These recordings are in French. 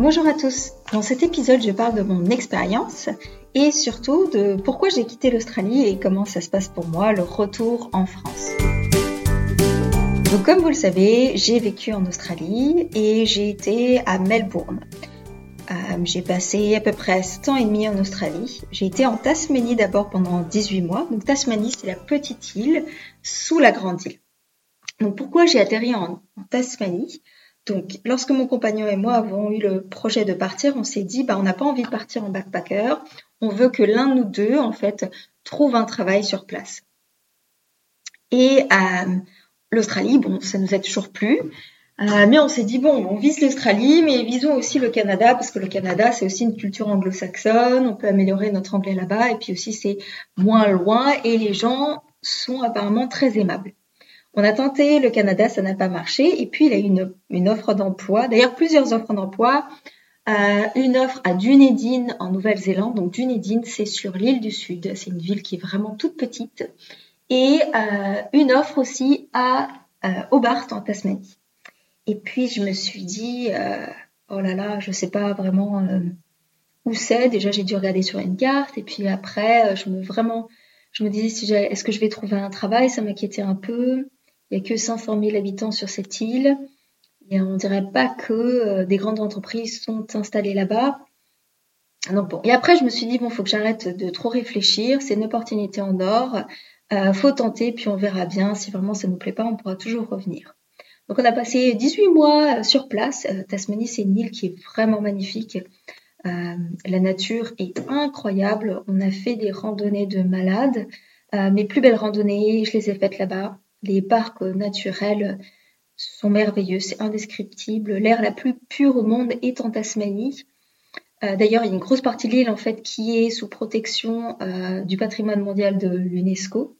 Bonjour à tous. Dans cet épisode, je parle de mon expérience et surtout de pourquoi j'ai quitté l'Australie et comment ça se passe pour moi le retour en France. Donc comme vous le savez, j'ai vécu en Australie et j'ai été à Melbourne. Euh, j'ai passé à peu près 7 ans et demi en Australie. J'ai été en Tasmanie d'abord pendant 18 mois. Donc Tasmanie, c'est la petite île sous la grande île. Donc pourquoi j'ai atterri en Tasmanie? Donc, lorsque mon compagnon et moi avons eu le projet de partir, on s'est dit, bah, on n'a pas envie de partir en backpacker. On veut que l'un de nous deux, en fait, trouve un travail sur place. Et euh, l'Australie, bon, ça nous a toujours plu. Euh, mais on s'est dit, bon, on vise l'Australie, mais visons aussi le Canada, parce que le Canada, c'est aussi une culture anglo-saxonne, on peut améliorer notre anglais là-bas, et puis aussi c'est moins loin, et les gens sont apparemment très aimables. On a tenté le Canada, ça n'a pas marché. Et puis, il a eu une, offre d'emploi, d'ailleurs plusieurs offres d'emploi. Euh, une offre à Dunedin en Nouvelle-Zélande. Donc Dunedin, c'est sur l'île du Sud. C'est une ville qui est vraiment toute petite. Et euh, une offre aussi à euh, Hobart en Tasmanie. Et puis, je me suis dit, oh là là, je ne sais pas vraiment où c'est. Déjà, j'ai dû regarder sur une carte. Et puis après, je me disais, est-ce que je vais trouver un travail? Ça m'inquiétait un peu. Il n'y a que 500 000 habitants sur cette île. Et on ne dirait pas que euh, des grandes entreprises sont installées là-bas. Donc bon. Et après, je me suis dit, bon, faut que j'arrête de trop réfléchir. C'est une opportunité en or. Euh, faut tenter, puis on verra bien. Si vraiment ça ne nous plaît pas, on pourra toujours revenir. Donc on a passé 18 mois euh, sur place. Euh, Tasmanie, c'est une île qui est vraiment magnifique. la nature est incroyable. On a fait des randonnées de malades. mes plus belles randonnées, je les ai faites là-bas. Les parcs naturels sont merveilleux, c'est indescriptible. L'air la plus pure au monde est en Tasmanie. Euh, d'ailleurs, il y a une grosse partie de l'île en fait qui est sous protection euh, du patrimoine mondial de l'UNESCO.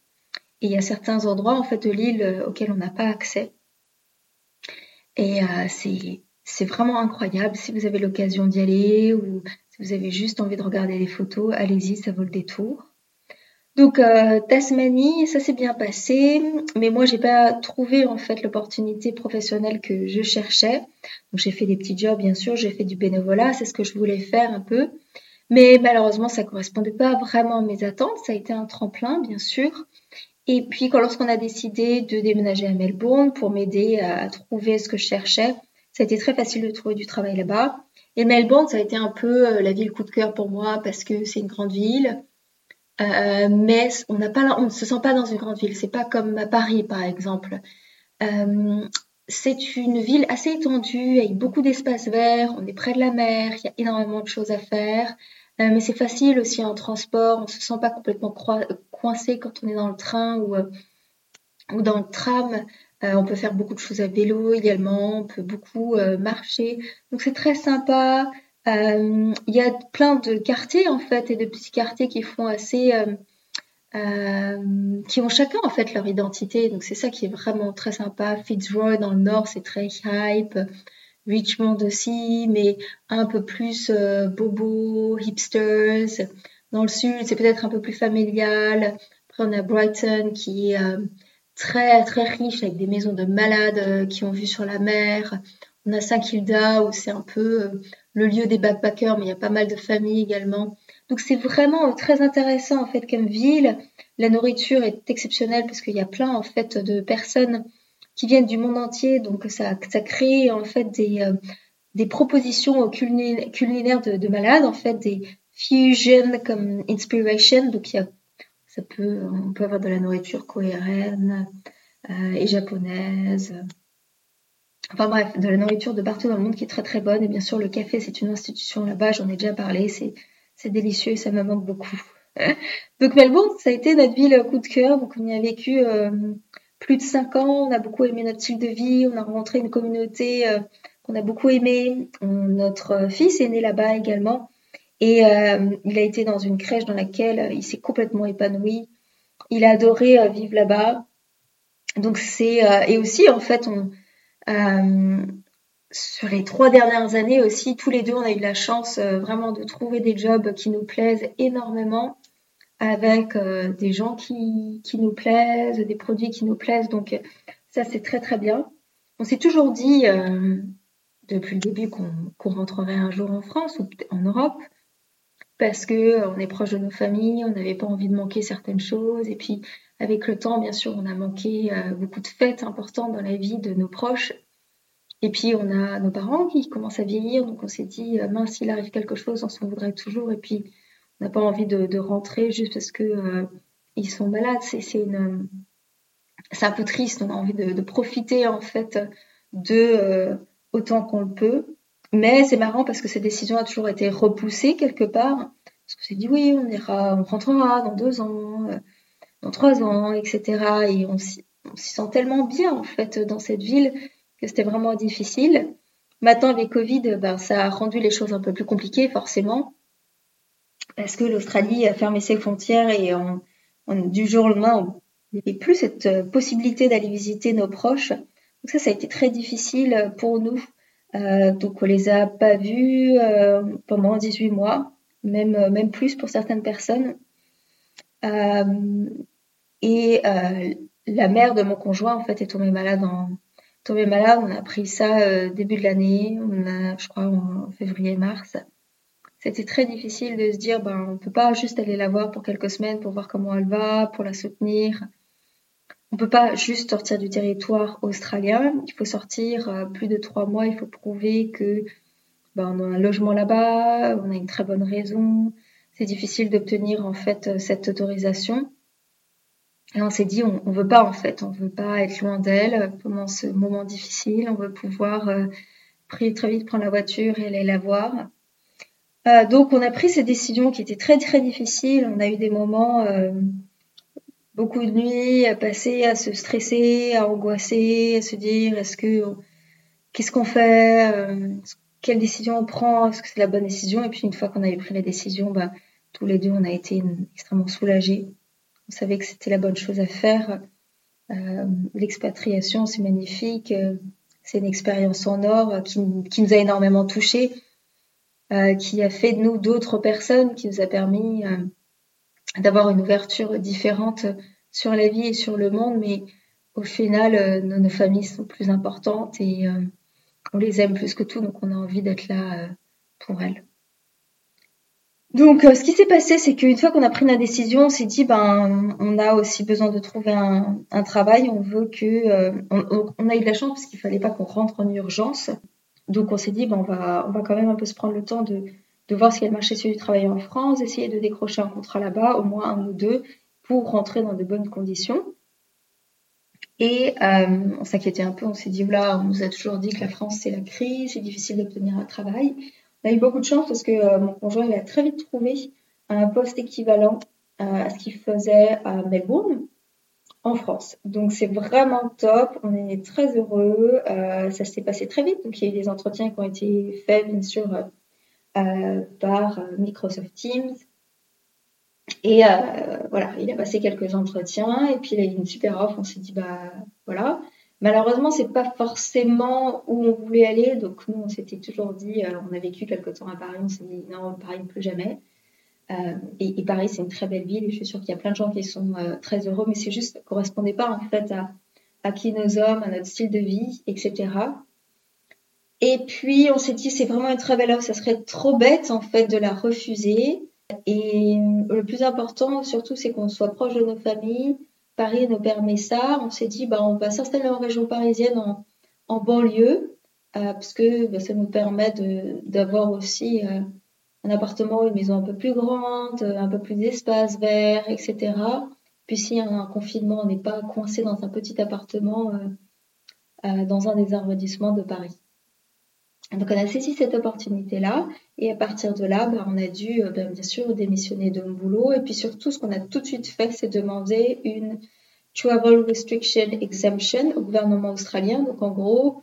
Et il y a certains endroits en fait de l'île euh, auxquels on n'a pas accès. Et c'est vraiment incroyable. Si vous avez l'occasion d'y aller ou si vous avez juste envie de regarder les photos, allez-y, ça vaut le détour. Donc euh, Tasmanie, ça s'est bien passé, mais moi j'ai pas trouvé en fait l'opportunité professionnelle que je cherchais. Donc j'ai fait des petits jobs bien sûr, j'ai fait du bénévolat, c'est ce que je voulais faire un peu, mais malheureusement ça correspondait pas vraiment à mes attentes. Ça a été un tremplin bien sûr. Et puis quand lorsqu'on a décidé de déménager à Melbourne pour m'aider à trouver ce que je cherchais, ça a été très facile de trouver du travail là-bas. Et Melbourne, ça a été un peu euh, la ville coup de cœur pour moi parce que c'est une grande ville. Euh, mais on ne se sent pas dans une grande ville. C'est pas comme à Paris, par exemple. Euh, c'est une ville assez étendue, avec beaucoup d'espaces verts. On est près de la mer, il y a énormément de choses à faire. Euh, mais c'est facile aussi en transport. On se sent pas complètement coincé quand on est dans le train ou dans le tram. on peut faire beaucoup de choses à vélo également. On peut beaucoup marcher. Donc c'est très sympa. Euh, il y a plein de quartiers en fait et de petits quartiers qui font assez, euh, euh, qui ont chacun en fait leur identité. Donc c'est ça qui est vraiment très sympa. Fitzroy dans le nord c'est très hype. Richmond aussi, mais un peu plus bobo, hipsters. Dans le sud, c'est peut-être un peu plus familial. Après, on a Brighton qui est très très riche avec des maisons de malades qui ont vu sur la mer. On a Saint Kilda où c'est un peu le lieu des backpackers, mais il y a pas mal de familles également. Donc c'est vraiment très intéressant en fait comme ville. La nourriture est exceptionnelle parce qu'il y a plein en fait de personnes qui viennent du monde entier, donc ça, crée en fait des, euh, propositions culinaires de, de, malades, en fait des fusion comme inspiration. Donc il y a, ça peut, on peut avoir de la nourriture coréenne euh, et japonaise. Enfin bref, de la nourriture de partout dans le monde qui est très très bonne. Et bien sûr, le café, c'est une institution là-bas, j'en ai déjà parlé, c'est, c'est délicieux et ça me manque beaucoup. donc Melbourne, ça a été notre ville coup de cœur. Donc on y a vécu euh, plus de cinq ans, on a beaucoup aimé notre style de vie, on a rencontré une communauté euh, qu'on a beaucoup aimé. notre fils est né là-bas également. Et euh, il a été dans une crèche dans laquelle il s'est complètement épanoui. Il a adoré vivre là-bas. Donc c'est et aussi en fait on euh, sur les trois dernières années aussi, tous les deux, on a eu la chance euh, vraiment de trouver des jobs qui nous plaisent énormément, avec euh, des gens qui, qui, nous plaisent, des produits qui nous plaisent. Donc ça, c'est très très bien. On s'est toujours dit, depuis le début qu'on rentrerait un jour en France ou en Europe parce que euh, on est proche de nos familles, on n'avait pas envie de manquer certaines choses. Et puis, avec le temps, bien sûr, on a manqué euh, beaucoup de fêtes importantes dans la vie de nos proches. Et puis, on a nos parents qui commencent à vieillir, donc on s'est dit, euh, mince, s'il arrive quelque chose, on s'en voudrait toujours. Et puis, on n'a pas envie de, rentrer juste parce que ils sont malades. C'est un peu triste. On a envie de, profiter en fait de autant qu'on le peut mais c'est marrant parce que cette décision a toujours été repoussée quelque part. Parce qu'on s'est dit oui, on ira, on rentrera dans deux ans, euh, dans trois ans, etc. Et on s'y sent tellement bien en fait dans cette ville que c'était vraiment difficile. Maintenant, avec Covid, ben, ça a rendu les choses un peu plus compliquées forcément. Parce que l'Australie a fermé ses frontières et du jour au lendemain, il n'y avait plus cette euh, possibilité d'aller visiter nos proches. Donc ça, ça a été très difficile pour nous euh, donc on les a pas vus euh, pendant 18 mois, même, même plus pour certaines personnes. Et la mère de mon conjoint en fait est tombée malade en tombée malade. On a appris ça début de l'année, on a, je crois en février-mars. C'était très difficile de se dire ben on peut pas juste aller la voir pour quelques semaines pour voir comment elle va, pour la soutenir on peut pas juste sortir du territoire australien. Il faut sortir euh, plus de trois mois. Il faut prouver que ben, on a un logement là-bas, on a une très bonne raison. C'est difficile d'obtenir en fait euh, cette autorisation. Et on s'est dit, on, on veut pas en fait, on veut pas être loin d'elle pendant ce moment difficile. On veut pouvoir euh, très vite prendre la voiture et aller la voir. Euh, donc on a pris ces décisions qui étaient très très difficiles. On a eu des moments euh, beaucoup de nuits à passer à se stresser, à angoisser, à se dire est-ce que qu'est-ce qu'on fait, quelle décision on prend, est-ce que c'est la bonne décision? Et puis une fois qu'on avait pris la décision, bah, tous les deux on a été extrêmement soulagés. On savait que c'était la bonne chose à faire. Euh, l'expatriation c'est magnifique, c'est une expérience en or qui, qui nous a énormément touchés, euh, qui a fait de nous d'autres personnes, qui nous a permis d'avoir une ouverture différente sur la vie et sur le monde, mais au final, euh, nos, familles sont plus importantes et euh, on les aime plus que tout, donc on a envie d'être là euh, pour elles. Donc, ce qui s'est passé, c'est qu'une fois qu'on a pris la décision, on s'est dit, ben, on a aussi besoin de trouver un, travail. On veut que, on, a eu de la chance parce qu'il fallait pas qu'on rentre en urgence. Donc, on s'est dit, ben, on va, on va quand même un peu se prendre le temps de, de voir si elle marchait sur du travail en France, essayer de décrocher un contrat là-bas, au moins un ou deux, pour rentrer dans de bonnes conditions. Et euh, on s'inquiétait un peu, on s'est dit, là, on nous a toujours dit que la France, c'est la crise, c'est difficile d'obtenir un travail. On a eu beaucoup de chance parce que euh, mon conjoint, il a très vite trouvé un poste équivalent euh, à ce qu'il faisait à Melbourne, en France. Donc c'est vraiment top, on est très heureux, ça s'est passé très vite, donc il y a eu des entretiens qui ont été faits, bien sûr, euh, par euh, Microsoft Teams. Et euh, voilà, il a passé quelques entretiens et puis il a eu une super offre. On s'est dit, bah voilà. Malheureusement, c'est pas forcément où on voulait aller. Donc nous, on s'était toujours dit, on a vécu quelques temps à Paris, on s'est dit non, Paris plus jamais. et, Paris, c'est une très belle ville et je suis sûre qu'il y a plein de gens qui sont très heureux, mais c'est juste, correspondait pas en fait à, à qui nos hommes, à notre style de vie, etc. Et puis, on s'est dit, c'est vraiment une très belle offre, ça serait trop bête, en fait, de la refuser. Et le plus important, surtout, c'est qu'on soit proche de nos familles. Paris nous permet ça. On s'est dit, bah, on va s'installer en région parisienne, en, banlieue, euh, parce que bah, ça nous permet d'avoir aussi euh, un appartement ou une maison un peu plus grande, un peu plus d'espace vert, etc. Puis a un confinement, on n'est pas coincé dans un petit appartement euh, dans un des arrondissements de Paris. Donc on a saisi cette opportunité-là et à partir de là, bah, on a dû euh, ben, bien sûr démissionner de mon boulot et puis surtout ce qu'on a tout de suite fait, c'est demander une Travel Restriction Exemption au gouvernement australien. Donc en gros,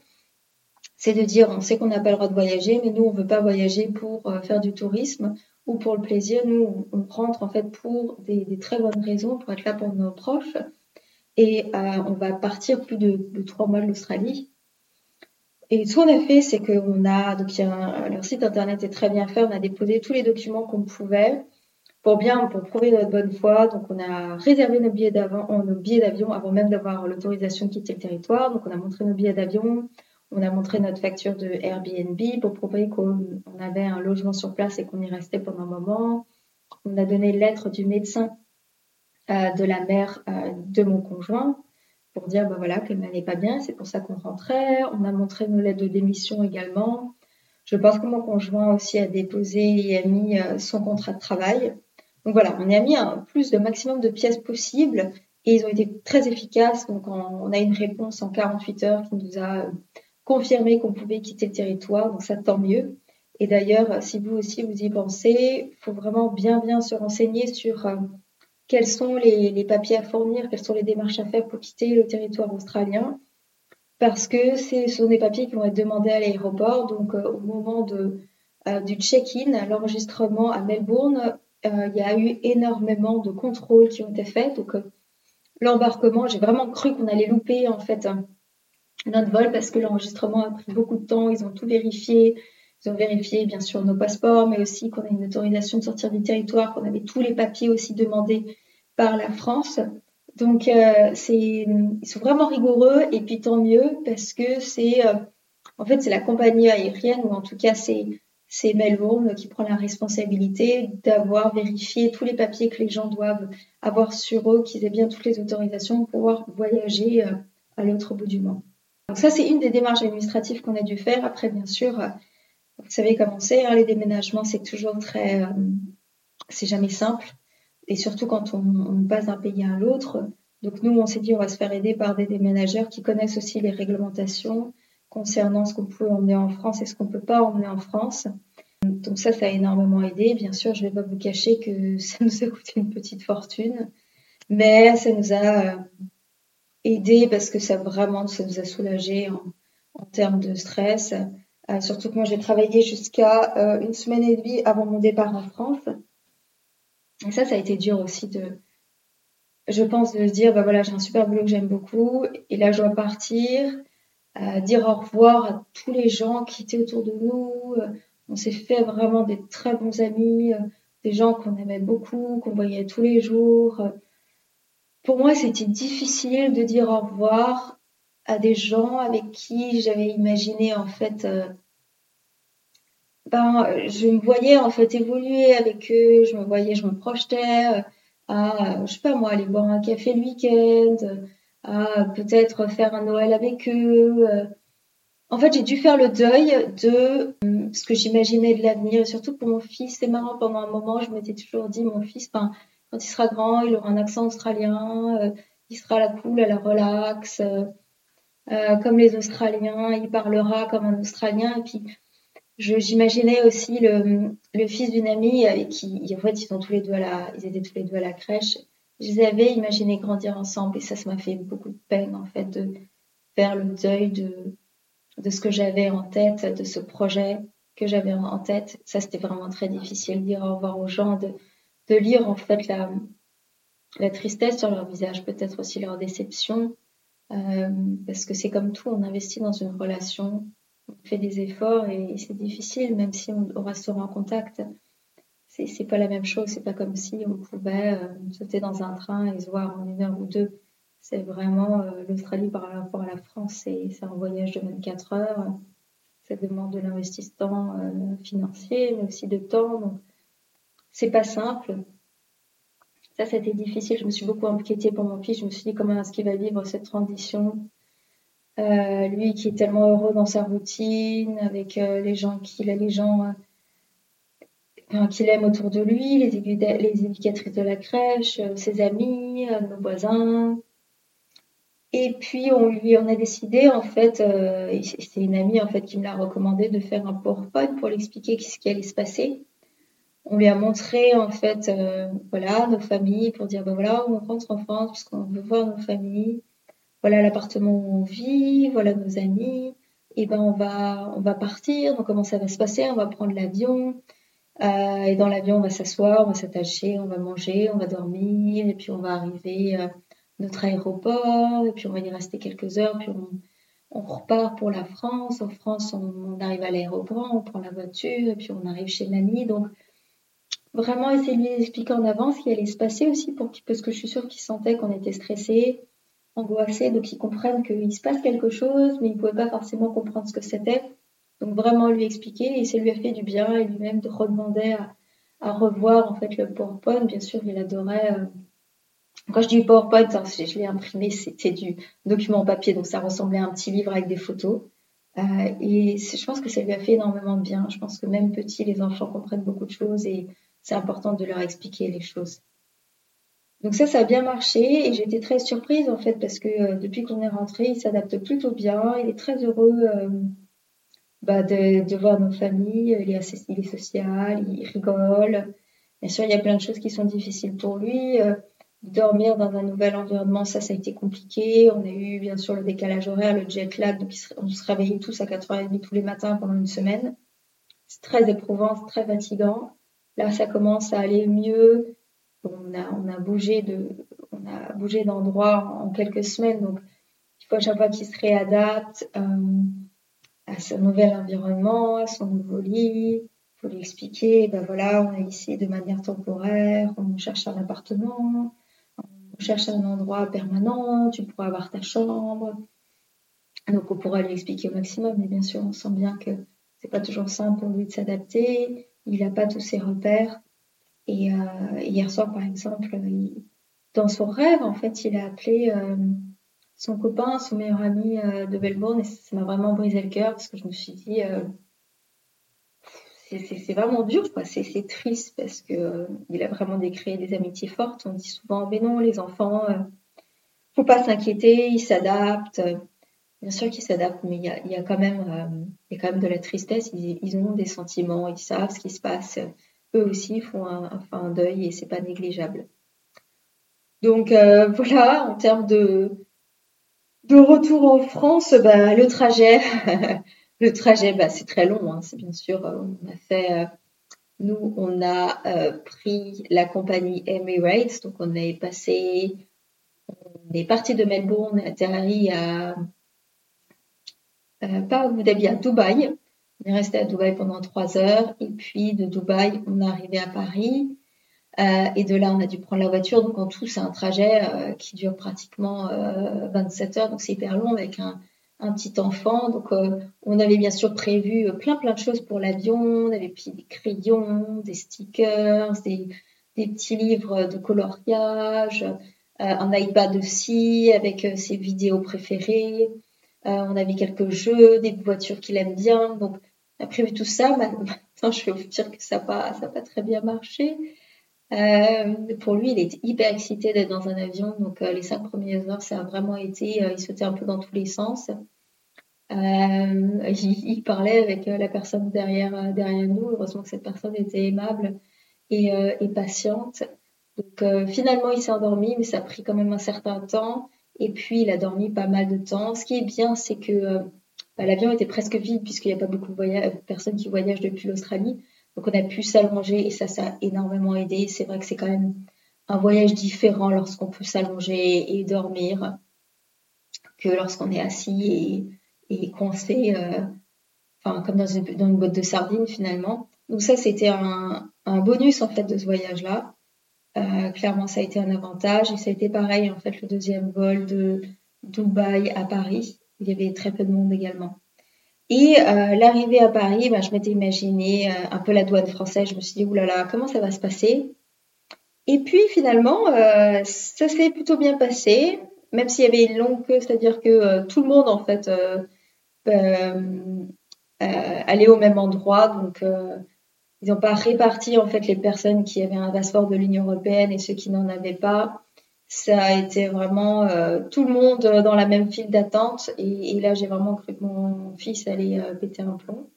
c'est de dire on sait qu'on n'a pas le droit de voyager, mais nous on veut pas voyager pour euh, faire du tourisme ou pour le plaisir. Nous on rentre en fait pour des, très bonnes raisons, pour être là pour nos proches et euh, on va partir plus de trois mois de l'Australie et ce qu'on a fait, c'est qu'on a, donc leur site internet est très bien fait, on a déposé tous les documents qu'on pouvait pour bien, pour prouver notre bonne foi. Donc on a réservé nos billets d'avion, nos billets d'avion avant même d'avoir l'autorisation de quitter le territoire. Donc on a montré nos billets d'avion, On a montré notre facture de Airbnb pour prouver qu'on avait un logement sur place et qu'on y restait pendant un moment. On a donné lettre du médecin euh, de la mère euh, de mon conjoint pour dire bah voilà qu'elle n'allait pas bien, c'est pour ça qu'on rentrait. On a montré nos lettres de démission également. Je pense que mon conjoint aussi a déposé et a mis euh, son contrat de travail. Donc voilà, on a mis un plus de maximum de pièces possibles et ils ont été très efficaces. Donc on a une réponse en 48 heures qui nous a confirmé qu'on pouvait quitter le territoire. Donc ça tant mieux. Et d'ailleurs, si vous aussi vous y pensez, il faut vraiment bien bien se renseigner sur euh, quels sont les, papiers à fournir, quelles sont les démarches à faire pour quitter le territoire australien, parce que ce sont des papiers qui vont être demandés à l'aéroport. Donc euh, au moment euh, du check-in, l'enregistrement à Melbourne, il y a eu énormément de contrôles qui ont été faits. Donc l'embarquement, j'ai vraiment cru qu'on allait louper en fait notre vol parce que l'enregistrement a pris beaucoup de temps. Ils ont tout vérifié. Ils ont bien sûr nos passeports, mais aussi qu'on a une autorisation de sortir du territoire, qu'on avait tous les papiers aussi demandés par la France. Donc euh, ils sont vraiment rigoureux et puis tant mieux parce que c'est, euh, en fait c'est la compagnie aérienne ou en tout cas c'est Melbourne qui prend la responsabilité d'avoir vérifié tous les papiers que les gens doivent avoir sur eux, qu'ils aient bien toutes les autorisations pour pouvoir voyager euh, à l'autre bout du monde. Donc ça, c'est une des démarches administratives qu'on a dû faire. Après, bien sûr, vous savez comment c'est, hein, les déménagements, c'est toujours très... Euh, c'est jamais simple. Et surtout quand on, passe d'un pays à l'autre. Donc nous, on s'est dit, on va se faire aider par des déménageurs qui connaissent aussi les réglementations concernant ce qu'on peut emmener en France et ce qu'on peut pas emmener en France. Donc ça, ça a énormément aidé. Bien sûr, je ne vais pas vous cacher que ça nous a coûté une petite fortune, mais ça nous a euh, aidé parce que ça vraiment, ça nous a soulagé en, termes de stress. Euh, surtout que moi, j'ai travaillé jusqu'à euh, une semaine et demie avant mon départ en France. Et ça, ça a été dur aussi de, je pense, de se dire, bah voilà, j'ai un super boulot que j'aime beaucoup, et là, je dois partir, euh, dire au revoir à tous les gens qui étaient autour de nous. On s'est fait vraiment des très bons amis, des gens qu'on aimait beaucoup, qu'on voyait tous les jours pour moi, c'était difficile de dire au revoir à des gens avec qui j'avais imaginé en fait. Euh, ben, je me voyais en fait évoluer avec eux, je me voyais, je me projetais euh, à, je sais pas moi, aller boire un café le week-end, à peut-être faire un Noël avec eux. Euh. En fait, j'ai dû faire le deuil de ce que j'imaginais de l'avenir, et surtout pour mon fils. C'est marrant, pendant un moment, je m'étais toujours dit, mon fils, ben, quand il sera grand, il aura un accent australien, il sera à la cool, à la relax, euh, comme les Australiens, il parlera comme un Australien. Et puis, j'imaginais aussi le, fils d'une amie avec qui, en fait, ils, sont tous les deux à la, ils étaient tous les deux à la crèche. Je les avais imaginés grandir ensemble et ça, ça m'a fait beaucoup de peine, en fait, de faire le deuil de, de ce que j'avais en tête, de ce projet que j'avais en tête. Ça, c'était vraiment très difficile, dire au revoir aux gens, de, de lire en fait la, la tristesse sur leur visage, peut-être aussi leur déception, euh, parce que c'est comme tout, on investit dans une relation, on fait des efforts et, c'est difficile, même si on, restera en contact. C'est, c'est pas la même chose, c'est pas comme si on pouvait euh, sauter dans un train et se voir en une heure ou deux. C'est vraiment euh, l'Australie par rapport à la France, c'est, c'est un voyage de 24 heures. Ça demande de l'investissement financier, mais aussi de temps. Donc, c'est pas simple. Ça, c'était difficile. Je me suis beaucoup inquiétée pour mon fils. Je me suis dit comment est-ce qu'il va vivre cette transition. Euh, lui qui est tellement heureux dans sa routine, avec euh, les gens qu'il a, les gens euh, qu'il aime autour de lui, les, éducatrices de la crèche, ses amis, nos voisins. Et puis on lui, a décidé en fait, c'est une amie en fait qui me l'a recommandé de faire un PowerPoint pour lui expliquer ce qui allait se passer on lui a montré en fait euh, voilà nos familles pour dire ben voilà on rentre en France parce qu'on veut voir nos familles voilà l'appartement où on vit voilà nos amis et ben on va on va partir donc comment ça va se passer on va prendre l'avion euh, et dans l'avion on va s'asseoir on va s'attacher on va manger on va dormir et puis on va arriver à notre aéroport et puis on va y rester quelques heures puis on, on repart pour la France en France on, arrive à l'aéroport on prend la voiture et puis on arrive chez mamie donc vraiment essayer de lui expliquer en avance ce qui allait se passer aussi pour parce que je suis sûre qu'il sentait qu'on était stressé angoissés, donc ils comprennent qu'il se passe quelque chose, mais ils ne pouvaient pas forcément comprendre ce que c'était. Donc vraiment lui expliquer, et ça lui a fait du bien, et lui-même de redemander à, à, revoir en fait le PowerPoint. Bien sûr, il adorait. Euh, quand je dis PowerPoint, hein, je l'ai imprimé, c'était du document en papier, donc ça ressemblait à un petit livre avec des photos. Euh, et je pense que ça lui a fait énormément de bien. Je pense que même petit, les enfants comprennent beaucoup de choses et c'est important de leur expliquer les choses. Donc ça, ça a bien marché et j'étais très surprise en fait parce que euh, depuis qu'on est rentré, il s'adapte plutôt bien. Il est très heureux euh, bah, de, voir nos familles. Il est, assez, il est social, il rigole. Bien sûr, il y a plein de choses qui sont difficiles pour lui. Euh, dormir dans un nouvel environnement, ça, ça a été compliqué. On a eu bien sûr le décalage horaire, le jet lag, donc on se réveillait tous à 4h30 tous les matins pendant une semaine. C'est très éprouvant, c'est très fatigant. Là, ça commence à aller mieux on a, bougé de, on a bougé d'endroit en quelques semaines, donc il faut chaque fois qu'il se réadapte euh, à son nouvel environnement, à son nouveau lit. Il faut lui expliquer, ben voilà, on est ici de manière temporaire, on cherche un appartement, on cherche un endroit permanent, tu pourras avoir ta chambre. Donc on pourra lui expliquer au maximum, mais bien sûr on sent bien que c'est pas toujours simple pour lui de s'adapter. Il n'a pas tous ses repères. Et euh, hier soir, par exemple, dans son rêve, en fait, il a appelé euh, son copain, son meilleur ami euh, de Melbourne, et ça m'a vraiment brisé le cœur parce que je me suis dit, c'est vraiment dur, quoi. C'est triste parce que il a vraiment décréé des amitiés fortes. On dit souvent, mais non, les enfants, faut pas s'inquiéter, ils s'adaptent. Bien sûr qu'ils s'adaptent, mais il y, a, a, quand même, il y a quand même de la tristesse. Ils, ont des sentiments, ils savent ce qui se passe eux aussi font un, deuil et c'est pas négligeable. Donc euh, voilà, en termes de, de retour en France, bah, le trajet, le trajet, bah, c'est très long. Hein, c'est bien sûr, euh, on a fait, euh, nous, on a pris la compagnie Emirates, donc on est passé, on est parti de Melbourne, atterri à pas à Abu Dhabi, à Dubaï. On est resté à Dubaï pendant trois heures et puis de Dubaï, on est arrivé à Paris. Euh, et de là, on a dû prendre la voiture. Donc en tout, c'est un trajet euh, qui dure pratiquement 27 euh, heures. Donc c'est hyper long avec un, petit enfant. Donc on avait bien sûr prévu plein plein de choses pour l'avion. On avait pris des crayons, des stickers, des, des petits livres de coloriage, un iPad aussi avec ses vidéos préférées. On avait quelques jeux, des voitures qu'il aime bien. Donc a prévu tout ça. Maintenant, je vais vous dire que ça n'a pas, très bien marché. Euh, pour lui, il était hyper excité d'être dans un avion. Donc, euh, les cinq premières heures, ça a vraiment été, euh, il sautait un peu dans tous les sens. Euh, il, parlait avec la personne derrière, derrière nous. Heureusement que cette personne était aimable et, et patiente. Donc, finalement, il s'est endormi, mais ça a pris quand même un certain temps. Et puis, il a dormi pas mal de temps. Ce qui est bien, c'est que bah, l'avion était presque vide puisqu'il n'y a pas beaucoup de personnes qui voyagent depuis l'Australie. Donc on a pu s'allonger et ça, ça a énormément aidé. C'est vrai que c'est quand même un voyage différent lorsqu'on peut s'allonger et dormir que lorsqu'on est assis et, coincé, euh, enfin comme dans une, dans une, boîte de sardines finalement. Donc ça, c'était un, un, bonus en fait de ce voyage-là. Euh, clairement, ça a été un avantage et ça a été pareil en fait le deuxième vol de Dubaï à Paris. Il y avait très peu de monde également. Et euh, l'arrivée à Paris, ben, je m'étais imaginé euh, un peu la douane française. Je me suis dit, oulala, comment ça va se passer? Et puis finalement, euh, ça s'est plutôt bien passé, même s'il y avait une longue queue, c'est-à-dire que tout le monde en fait allait au même endroit. Donc ils n'ont pas réparti en fait les personnes qui avaient un passeport de l'Union européenne et ceux qui n'en avaient pas ça a été vraiment euh, tout le monde dans la même file d'attente. Et, là, j'ai vraiment cru que mon fils allait euh, péter un plomb.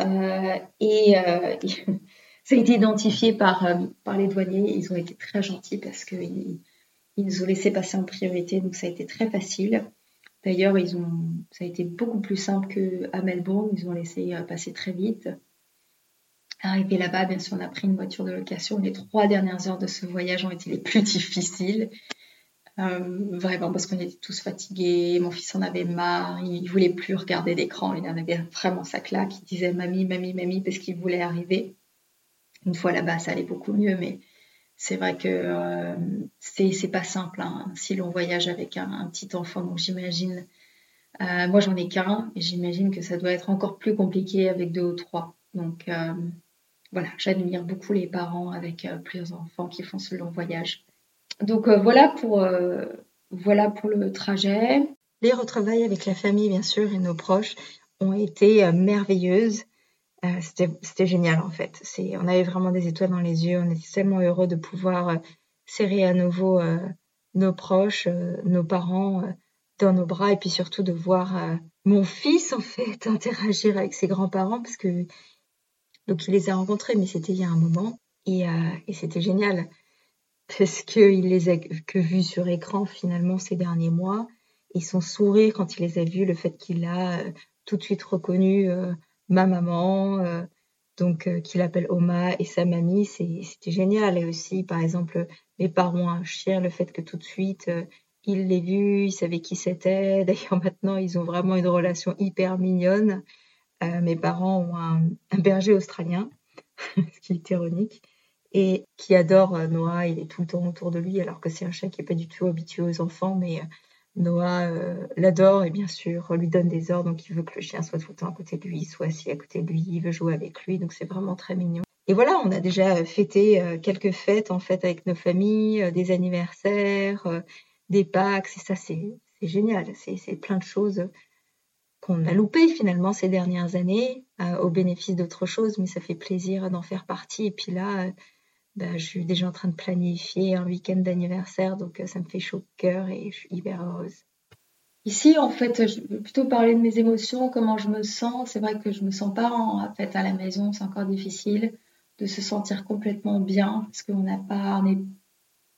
Euh, et ça a été identifié par, les douaniers. Ils ont été très gentils parce qu'ils ils nous ont laissé passer en priorité. Donc, ça a été très facile. D'ailleurs, ça a été beaucoup plus simple qu'à Melbourne. Ils ont laissé passer très vite. Arrivé là-bas, bien sûr, on a pris une voiture de location. Les trois dernières heures de ce voyage ont été les plus difficiles. Euh, vraiment, parce qu'on était tous fatigués. Mon fils en avait marre. Il voulait plus regarder d'écran. Il en avait vraiment sa claque. Il disait mamie, mamie, mamie, parce qu'il voulait arriver. Une fois là-bas, ça allait beaucoup mieux, mais c'est vrai que euh, c'est pas simple hein, si l'on voyage avec un, petit enfant. Donc j'imagine, euh, moi j'en ai qu'un et j'imagine que ça doit être encore plus compliqué avec deux ou trois. Donc voilà, j'admire beaucoup les parents avec plusieurs enfants qui font ce long voyage. Donc voilà pour voilà pour le trajet. Les retrouvailles avec la famille bien sûr et nos proches ont été merveilleuses. Euh, c'était génial en fait. On avait vraiment des étoiles dans les yeux. On était tellement heureux de pouvoir euh, serrer à nouveau euh, nos proches, nos parents dans nos bras et puis surtout de voir mon fils en fait interagir avec ses grands-parents parce que donc il les a rencontrés mais c'était il y a un moment et, et c'était génial parce qu'il les a que vus sur écran finalement ces derniers mois et son sourire quand il les a vus, le fait qu'il a tout de suite reconnu ma maman, euh, donc euh, qui l'appelle Oma et sa mamie, c'était génial. Et aussi, par exemple, mes parents un chien, le fait que tout de suite euh, il l'ait vu, il savait qui c'était. D'ailleurs, maintenant, ils ont vraiment une relation hyper mignonne. Mes parents ont un, berger australien, ce qui est ironique, et qui adore Noah. Il est tout le temps autour de lui, alors que c'est un chien qui n'est pas du tout habitué aux enfants, mais Noah euh, l'adore et bien sûr lui donne des ordres, donc il veut que le chien soit tout le temps à côté de lui, soit assis à côté de lui, il veut jouer avec lui, donc c'est vraiment très mignon. Et voilà, on a déjà fêté euh, quelques fêtes en fait avec nos familles, euh, des anniversaires, des Pâques, et ça c'est génial, c'est plein de choses qu'on a loupées finalement ces dernières années au bénéfice d'autres choses, mais ça fait plaisir d'en faire partie. Et puis là, bah, je suis déjà en train de planifier un week-end d'anniversaire, donc euh, ça me fait chaud au cœur et je suis hyper heureuse. Ici, en fait, je vais plutôt parler de mes émotions, comment je me sens. C'est vrai que je me sens pas en fait à la maison, c'est encore difficile de se sentir complètement bien parce qu'on n'est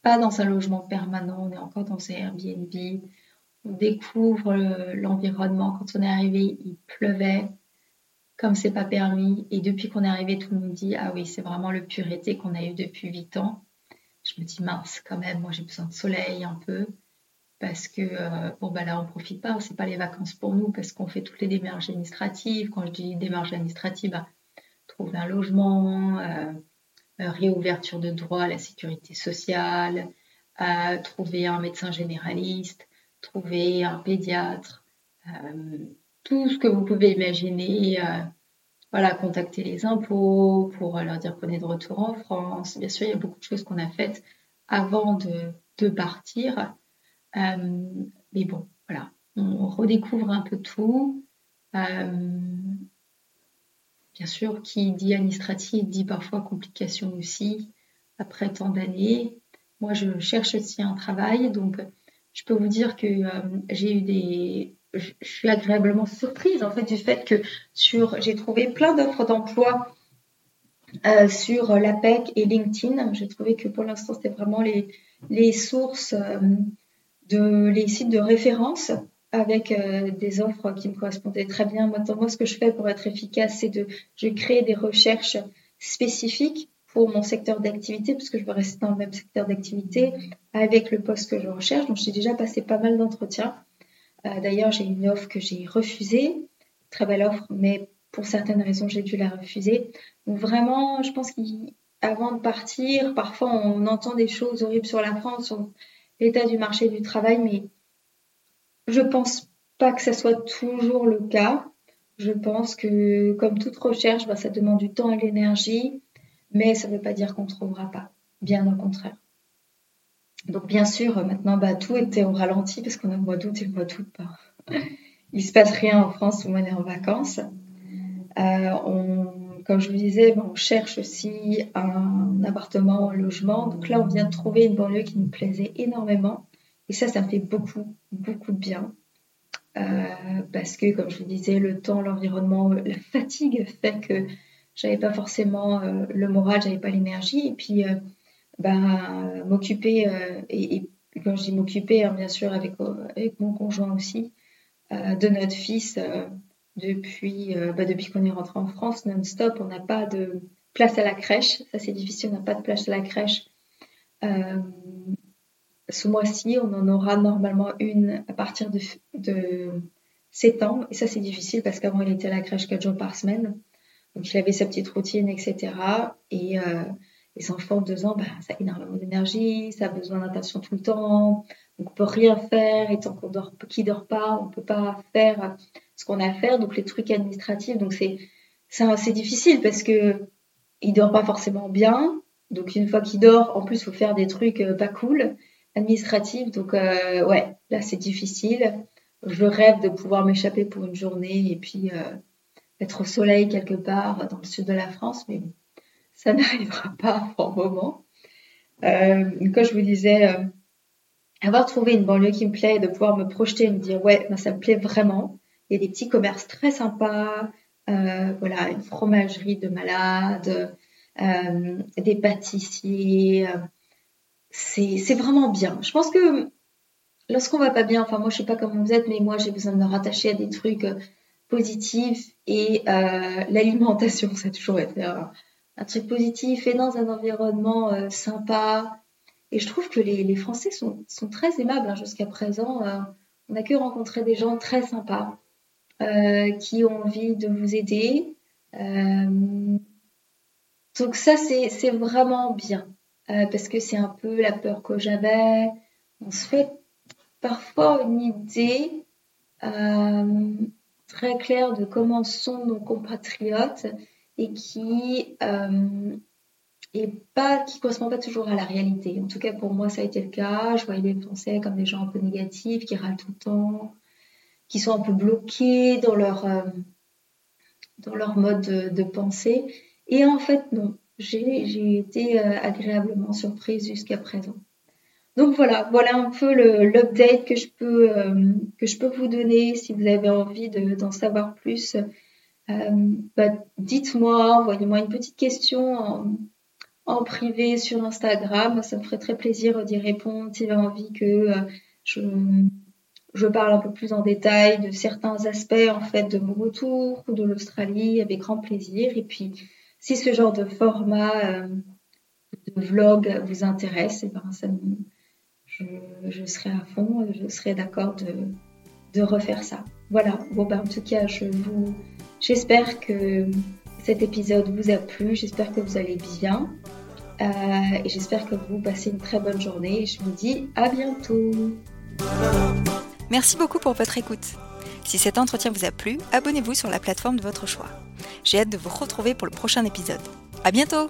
pas dans un logement permanent, on est encore dans un Airbnb. On découvre l'environnement. Quand on est arrivé, il pleuvait comme c'est pas permis. Et depuis qu'on est arrivé, tout le monde dit Ah oui, c'est vraiment le pur été qu'on a eu depuis 8 ans. Je me dis mince, quand même, moi j'ai besoin de soleil un peu. Parce que, euh, bon, bah là, on profite pas, c'est pas les vacances pour nous, parce qu'on fait toutes les démarches administratives. Quand je dis démarches administratives, bah, trouver un logement, euh, euh, réouverture de droits à la sécurité sociale, trouver un médecin généraliste, trouver un pédiatre tout ce que vous pouvez imaginer. Euh, voilà, contacter les impôts pour leur dire qu'on est de retour en France. Bien sûr, il y a beaucoup de choses qu'on a faites avant de, partir. Euh, mais bon, voilà, on redécouvre un peu tout. Euh, bien sûr, qui dit administratif dit parfois complications aussi après tant d'années. Moi, je cherche aussi un travail, donc je peux vous dire que j'ai eu des, je suis agréablement surprise en fait du fait que sur j'ai trouvé plein d'offres d'emploi euh, sur l'APEC et LinkedIn. J'ai trouvé que pour l'instant c'était vraiment les, les sources euh, de les sites de référence avec euh, des offres qui me correspondaient très bien. Moi, moi, ce que je fais pour être efficace, c'est de je crée des recherches spécifiques pour mon secteur d'activité, puisque je veux rester dans le même secteur d'activité avec le poste que je recherche. Donc, j'ai déjà passé pas mal d'entretiens. Euh, d'ailleurs, j'ai une offre que j'ai refusée, très belle offre, mais pour certaines raisons, j'ai dû la refuser. Donc vraiment, je pense qu'avant de partir, parfois on entend des choses horribles sur la France, sur l'état du marché du travail, mais je pense pas que ça soit toujours le cas. Je pense que, comme toute recherche, bah, ça demande du temps et de l'énergie, mais ça ne veut pas dire qu'on ne trouvera pas. Bien au contraire. Donc bien sûr, maintenant, bah, tout était au ralenti parce qu'on a le mois d'août et le mois d'août, bah, il se passe rien en France où on est en vacances. Euh, comme je vous disais, bah, on cherche aussi un appartement, un logement. Donc là, on vient de trouver une banlieue qui nous plaisait énormément. Et ça, ça fait beaucoup, beaucoup de bien. Euh, parce que, comme je vous disais, le temps, l'environnement, la fatigue fait que j'avais pas forcément euh, le moral, j'avais pas l'énergie. Et puis, ben, m'occuper, euh, et, quand je dis m'occuper, hein, bien sûr, avec, euh, avec mon conjoint aussi, euh, de notre fils depuis, bah, depuis qu'on est rentré en France non-stop. On n'a pas de place à la crèche. Ça, c'est difficile, on n'a pas de place à la crèche. ce mois-ci, on en aura normalement une à partir de, de septembre. Et ça, c'est difficile parce qu'avant, il était à la crèche 4 jours par semaine. Donc, il avait sa petite routine, etc. Et Les enfants de deux ans, bah, ça a énormément d'énergie, ça a besoin d'attention tout le temps. Donc, on peut rien faire et tant qu'on dort, qui dort pas, on peut pas faire ce qu'on a à faire. Donc, les trucs administratifs, donc c'est, c'est difficile parce que il dort pas forcément bien. Donc, une fois qu'il dort, en plus, faut faire des trucs euh, pas cool, administratifs. Donc, euh, ouais, là, c'est difficile. Je rêve de pouvoir m'échapper pour une journée et puis euh, au soleil quelque part dans le sud de la France, mais ça n'arrivera pas pour le moment. Euh, je vous disais euh, avoir trouvé une banlieue qui me plaît, de pouvoir me projeter et me dire ouais, ben, ça me plaît vraiment. Il y a des petits commerces très sympas, euh, voilà, une fromagerie de malade, euh, des pâtissiers. C'est vraiment bien. Je pense que lorsqu'on va pas bien, enfin moi je sais pas comment vous êtes, mais moi j'ai besoin de me rattacher à des trucs et l'alimentation, ça a toujours été un truc positif et dans un environnement euh, sympa. Et je trouve que les, Français sont, très aimables hein, jusqu'à présent. Euh, on a que rencontré des gens très sympas euh, qui ont envie de vous aider. donc ça, c'est vraiment bien parce que c'est un peu la peur que j'avais. On se fait parfois une idée très claire de comment sont nos compatriotes et qui euh, pas qui correspond pas toujours à la réalité. En tout cas, pour moi, ça a été le cas. Je voyais les Français comme des gens un peu négatifs, qui râlent tout le temps, qui sont un peu bloqués dans leur euh, dans leur mode de, pensée. Et en fait, non. J'ai été euh, agréablement surprise jusqu'à présent. Donc voilà, voilà un peu l'update que je peux euh, que je peux vous donner si vous avez envie d'en savoir plus euh, bah, dites-moi, envoyez-moi une petite question en, privé sur Instagram. Ça me ferait très plaisir d'y répondre si vous avez envie que euh, je, je parle un peu plus en détail de certains aspects en fait de mon retour ou de l'Australie avec grand plaisir. Et puis, si ce genre de format euh, de vlog vous intéresse, eh ben, ça je, serai à fond, je serai d'accord de, de refaire ça. Voilà. Bon, ben, en tout cas, je vous J'espère que cet épisode vous a plu, j'espère que vous allez bien euh, et j'espère que vous passez une très bonne journée. Je vous dis à bientôt. Merci beaucoup pour votre écoute. Si cet entretien vous a plu, abonnez-vous sur la plateforme de votre choix. J'ai hâte de vous retrouver pour le prochain épisode. À bientôt!